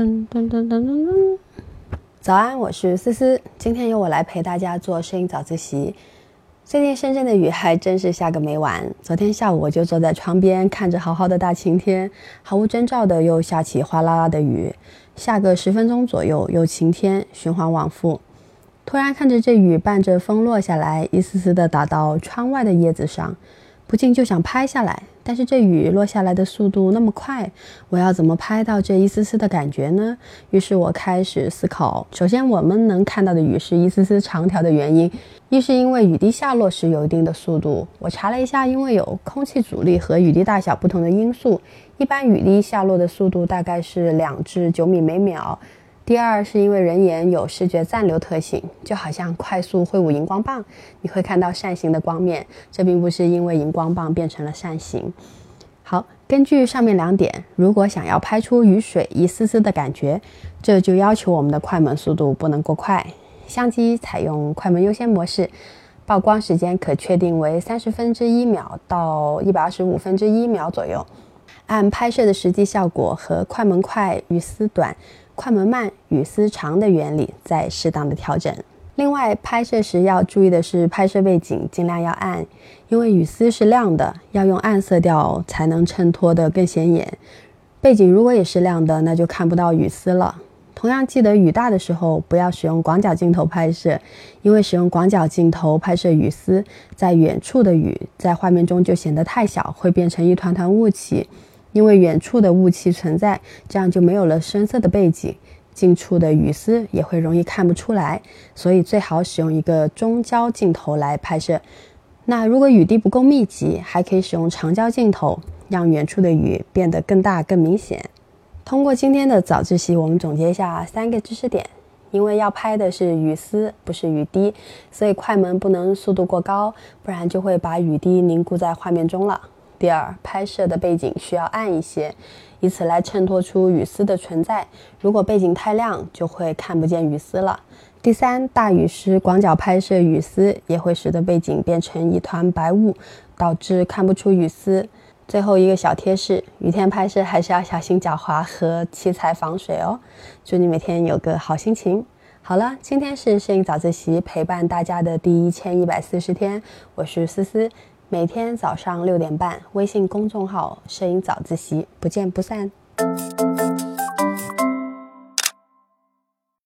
噔噔噔噔噔。早安，我是思思，今天由我来陪大家做声音早自习。最近深圳的雨还真是下个没完。昨天下午我就坐在窗边，看着好好的大晴天，毫无征兆的又下起哗啦啦的雨，下个十分钟左右又晴天，循环往复。突然看着这雨伴着风落下来，一丝丝的打到窗外的叶子上。不禁就想拍下来，但是这雨落下来的速度那么快，我要怎么拍到这一丝丝的感觉呢？于是我开始思考。首先，我们能看到的雨是一丝丝长条的原因，一是因为雨滴下落时有一定的速度。我查了一下，因为有空气阻力和雨滴大小不同的因素，一般雨滴下落的速度大概是两至九米每秒。第二是因为人眼有视觉暂留特性，就好像快速挥舞荧光棒，你会看到扇形的光面。这并不是因为荧光棒变成了扇形。好，根据上面两点，如果想要拍出雨水一丝丝的感觉，这就要求我们的快门速度不能过快。相机采用快门优先模式，曝光时间可确定为三十分之一秒到一百二十五分之一秒左右。按拍摄的实际效果和快门快雨丝短。快门慢、雨丝长的原理，再适当的调整。另外，拍摄时要注意的是，拍摄背景尽量要暗，因为雨丝是亮的，要用暗色调才能衬托得更显眼。背景如果也是亮的，那就看不到雨丝了。同样，记得雨大的时候不要使用广角镜头拍摄，因为使用广角镜头拍摄雨丝，在远处的雨在画面中就显得太小，会变成一团团雾气。因为远处的雾气存在，这样就没有了深色的背景，近处的雨丝也会容易看不出来，所以最好使用一个中焦镜头来拍摄。那如果雨滴不够密集，还可以使用长焦镜头，让远处的雨变得更大更明显。通过今天的早自习，我们总结一下三个知识点：因为要拍的是雨丝，不是雨滴，所以快门不能速度过高，不然就会把雨滴凝固在画面中了。第二，拍摄的背景需要暗一些，以此来衬托出雨丝的存在。如果背景太亮，就会看不见雨丝了。第三，大雨时广角拍摄雨丝也会使得背景变成一团白雾，导致看不出雨丝。最后一个小贴士：雨天拍摄还是要小心脚滑和器材防水哦。祝你每天有个好心情。好了，今天是摄影早自习陪伴大家的第一千一百四十天，我是思思。每天早上六点半，微信公众号“摄影早自习”，不见不散。